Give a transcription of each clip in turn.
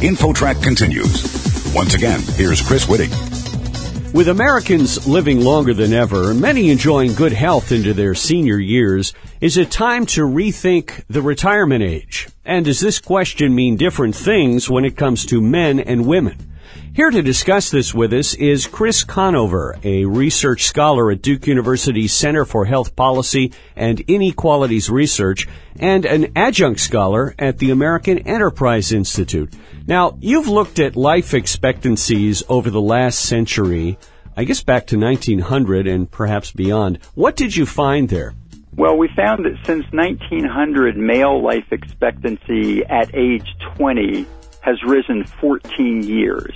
InfoTrack continues. Once again, here's Chris Whitting. With Americans living longer than ever, many enjoying good health into their senior years, is it time to rethink the retirement age? And does this question mean different things when it comes to men and women? Here to discuss this with us is Chris Conover, a research scholar at Duke University's Center for Health Policy and Inequalities Research and an adjunct scholar at the American Enterprise Institute. Now, you've looked at life expectancies over the last century, I guess back to 1900 and perhaps beyond. What did you find there? Well, we found that since 1900, male life expectancy at age 20 has risen 14 years.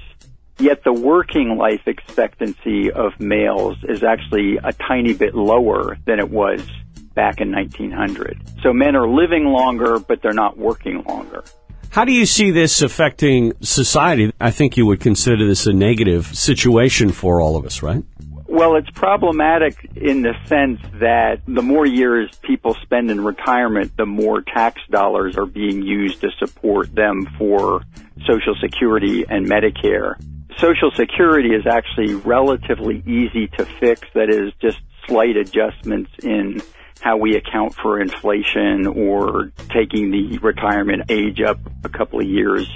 Yet the working life expectancy of males is actually a tiny bit lower than it was back in 1900. So men are living longer, but they're not working longer. How do you see this affecting society? I think you would consider this a negative situation for all of us, right? Well, it's problematic in the sense that the more years people spend in retirement, the more tax dollars are being used to support them for Social Security and Medicare. Social Security is actually relatively easy to fix. That is just slight adjustments in how we account for inflation or taking the retirement age up a couple of years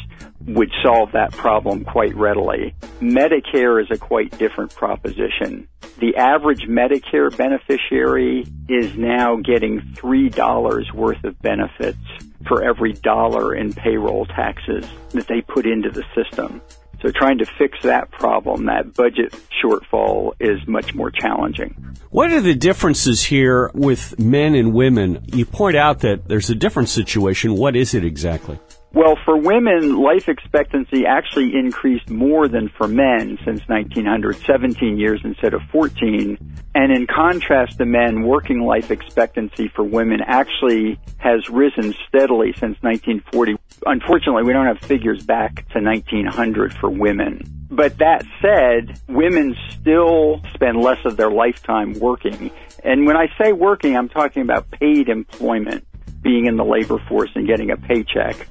would solve that problem quite readily. Medicare is a quite different proposition. The average Medicare beneficiary is now getting $3 worth of benefits for every dollar in payroll taxes that they put into the system. So trying to fix that problem, that budget shortfall is much more challenging. What are the differences here with men and women? You point out that there's a different situation. What is it exactly? Well, for women, life expectancy actually increased more than for men since 1900, 17 years instead of 14. And in contrast to men, working life expectancy for women actually has risen steadily since 1940. Unfortunately, we don't have figures back to 1900 for women. But that said, women still spend less of their lifetime working. And when I say working, I'm talking about paid employment, being in the labor force and getting a paycheck.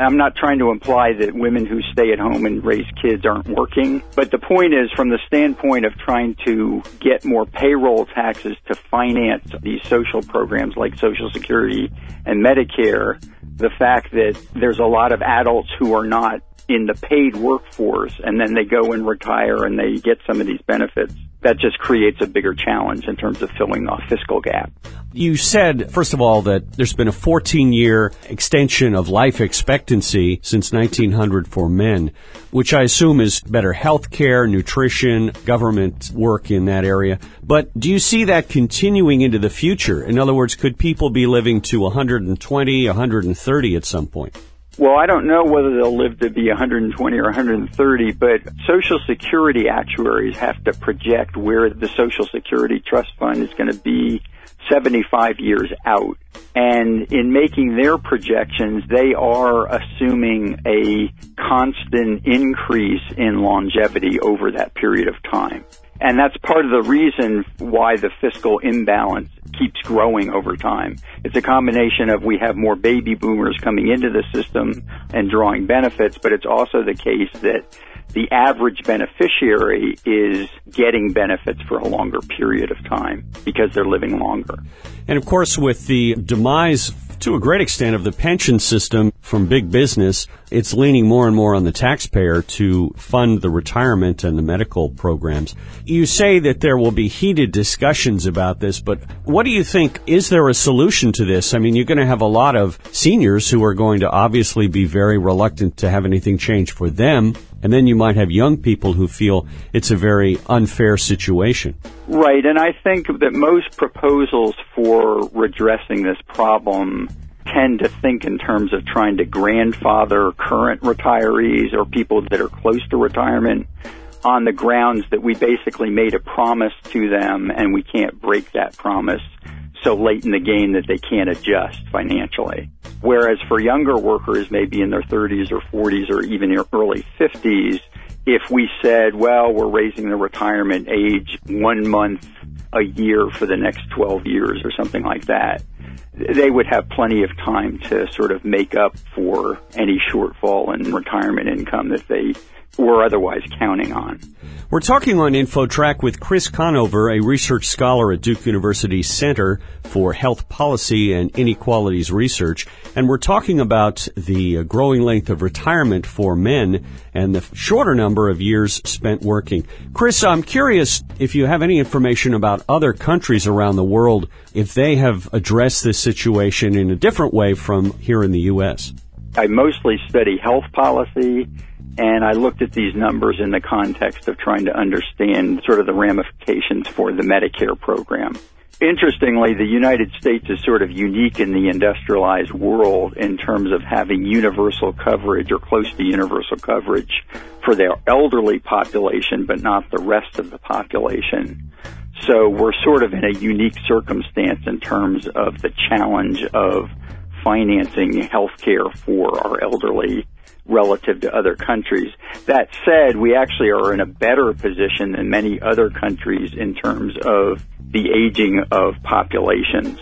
I'm not trying to imply that women who stay at home and raise kids aren't working, but the point is from the standpoint of trying to get more payroll taxes to finance these social programs like Social Security and Medicare, the fact that there's a lot of adults who are not in the paid workforce and then they go and retire and they get some of these benefits that just creates a bigger challenge in terms of filling the fiscal gap. You said, first of all, that there's been a 14 year extension of life expectancy since 1900 for men, which I assume is better health care, nutrition, government work in that area. But do you see that continuing into the future? In other words, could people be living to 120, 130 at some point? Well, I don't know whether they'll live to be 120 or 130, but Social Security actuaries have to project where the Social Security Trust Fund is going to be 75 years out. And in making their projections, they are assuming a constant increase in longevity over that period of time. And that's part of the reason why the fiscal imbalance keeps growing over time. It's a combination of we have more baby boomers coming into the system and drawing benefits, but it's also the case that the average beneficiary is getting benefits for a longer period of time because they're living longer. And of course, with the demise to a great extent of the pension system from big business, it's leaning more and more on the taxpayer to fund the retirement and the medical programs. You say that there will be heated discussions about this, but what do you think? Is there a solution to this? I mean, you're going to have a lot of seniors who are going to obviously be very reluctant to have anything change for them. And then you might have young people who feel it's a very unfair situation. Right, and I think that most proposals for redressing this problem tend to think in terms of trying to grandfather current retirees or people that are close to retirement on the grounds that we basically made a promise to them and we can't break that promise so late in the game that they can't adjust financially. Whereas for younger workers, maybe in their 30s or 40s or even early 50s, if we said, well, we're raising the retirement age one month a year for the next 12 years or something like that, they would have plenty of time to sort of make up for any shortfall in retirement income that they were otherwise counting on. We're talking on InfoTrack with Chris Conover, a research scholar at Duke University's Center for Health Policy and Inequalities Research, and we're talking about the uh, growing length of retirement for men and the shorter number of years spent working. Chris, I'm curious if you have any information about other countries around the world, if they have addressed this situation in a different way from here in the U.S. I mostly study health policy and I looked at these numbers in the context of trying to understand sort of the ramifications for the Medicare program. Interestingly, the United States is sort of unique in the industrialized world in terms of having universal coverage or close to universal coverage for their elderly population, but not the rest of the population. So we're sort of in a unique circumstance in terms of the challenge of financing health care for our elderly relative to other countries. That said, we actually are in a better position than many other countries in terms of the aging of populations.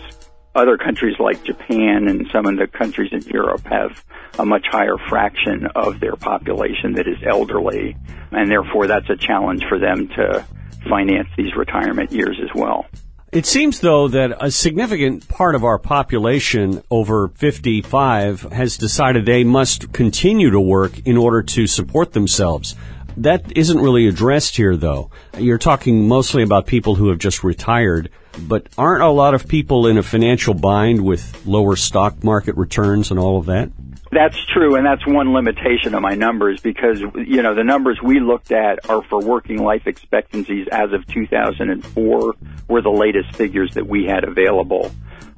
Other countries like Japan and some of the countries in Europe have a much higher fraction of their population that is elderly, and therefore that's a challenge for them to finance these retirement years as well. It seems, though, that a significant part of our population over 55 has decided they must continue to work in order to support themselves. That isn't really addressed here, though. You're talking mostly about people who have just retired, but aren't a lot of people in a financial bind with lower stock market returns and all of that? That's true, and that's one limitation of my numbers because, you know, the numbers we looked at are for working life expectancies as of 2004 were the latest figures that we had available.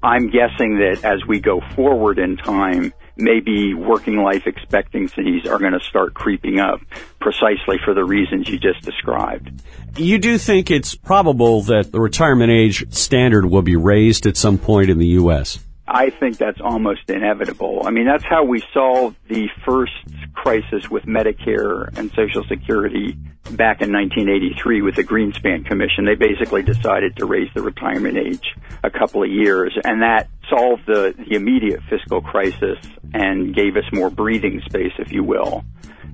I'm guessing that as we go forward in time, maybe working life expectancies are going to start creeping up precisely for the reasons you just described. You do think it's probable that the retirement age standard will be raised at some point in the U.S.? I think that's almost inevitable. I mean, that's how we solved the first crisis with Medicare and Social Security back in 1983 with the Greenspan Commission. They basically decided to raise the retirement age a couple of years, and that solved the, the immediate fiscal crisis and gave us more breathing space, if you will.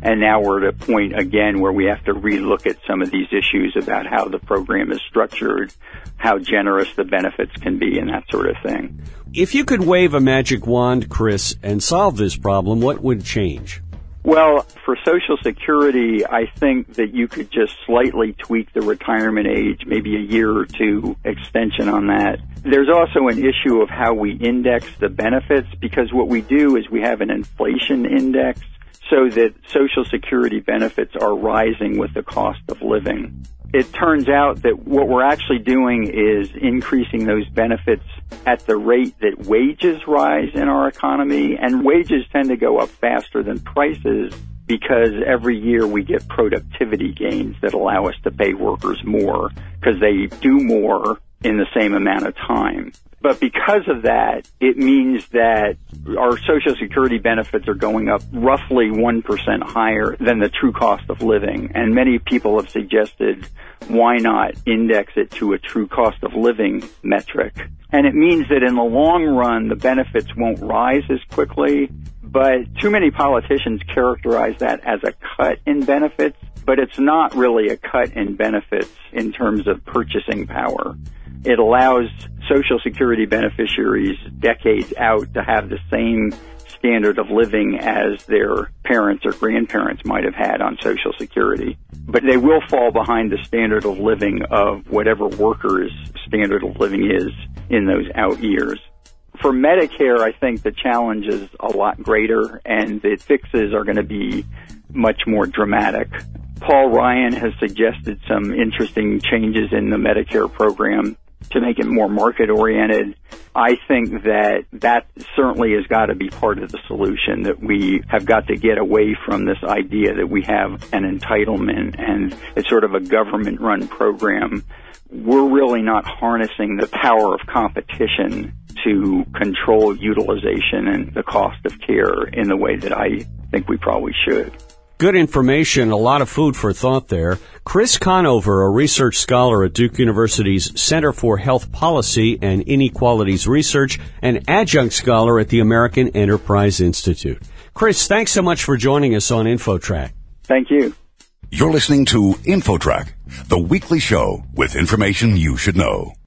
And now we're at a point again where we have to relook at some of these issues about how the program is structured, how generous the benefits can be, and that sort of thing. If you could wave a magic wand, Chris, and solve this problem, what would change? Well, for Social Security, I think that you could just slightly tweak the retirement age, maybe a year or two extension on that. There's also an issue of how we index the benefits because what we do is we have an inflation index so that Social Security benefits are rising with the cost of living. It turns out that what we're actually doing is increasing those benefits at the rate that wages rise in our economy, and wages tend to go up faster than prices because every year we get productivity gains that allow us to pay workers more because they do more in the same amount of time. But because of that, it means that our Social Security benefits are going up roughly 1% higher than the true cost of living. And many people have suggested why not index it to a true cost of living metric. And it means that in the long run, the benefits won't rise as quickly. But too many politicians characterize that as a cut in benefits, but it's not really a cut in benefits in terms of purchasing power. It allows Social Security beneficiaries decades out to have the same standard of living as their parents or grandparents might have had on Social Security. But they will fall behind the standard of living of whatever workers' standard of living is in those out years. For Medicare, I think the challenge is a lot greater and the fixes are going to be much more dramatic. Paul Ryan has suggested some interesting changes in the Medicare program to make it more market oriented. I think that that certainly has got to be part of the solution that we have got to get away from this idea that we have an entitlement and it's sort of a government run program. We're really not harnessing the power of competition to control utilization and the cost of care in the way that I think we probably should. Good information, a lot of food for thought there. Chris Conover, a research scholar at Duke University's Center for Health Policy and Inequalities Research, and adjunct scholar at the American Enterprise Institute. Chris, thanks so much for joining us on InfoTrack. Thank you. You're listening to InfoTrack, the weekly show with information you should know.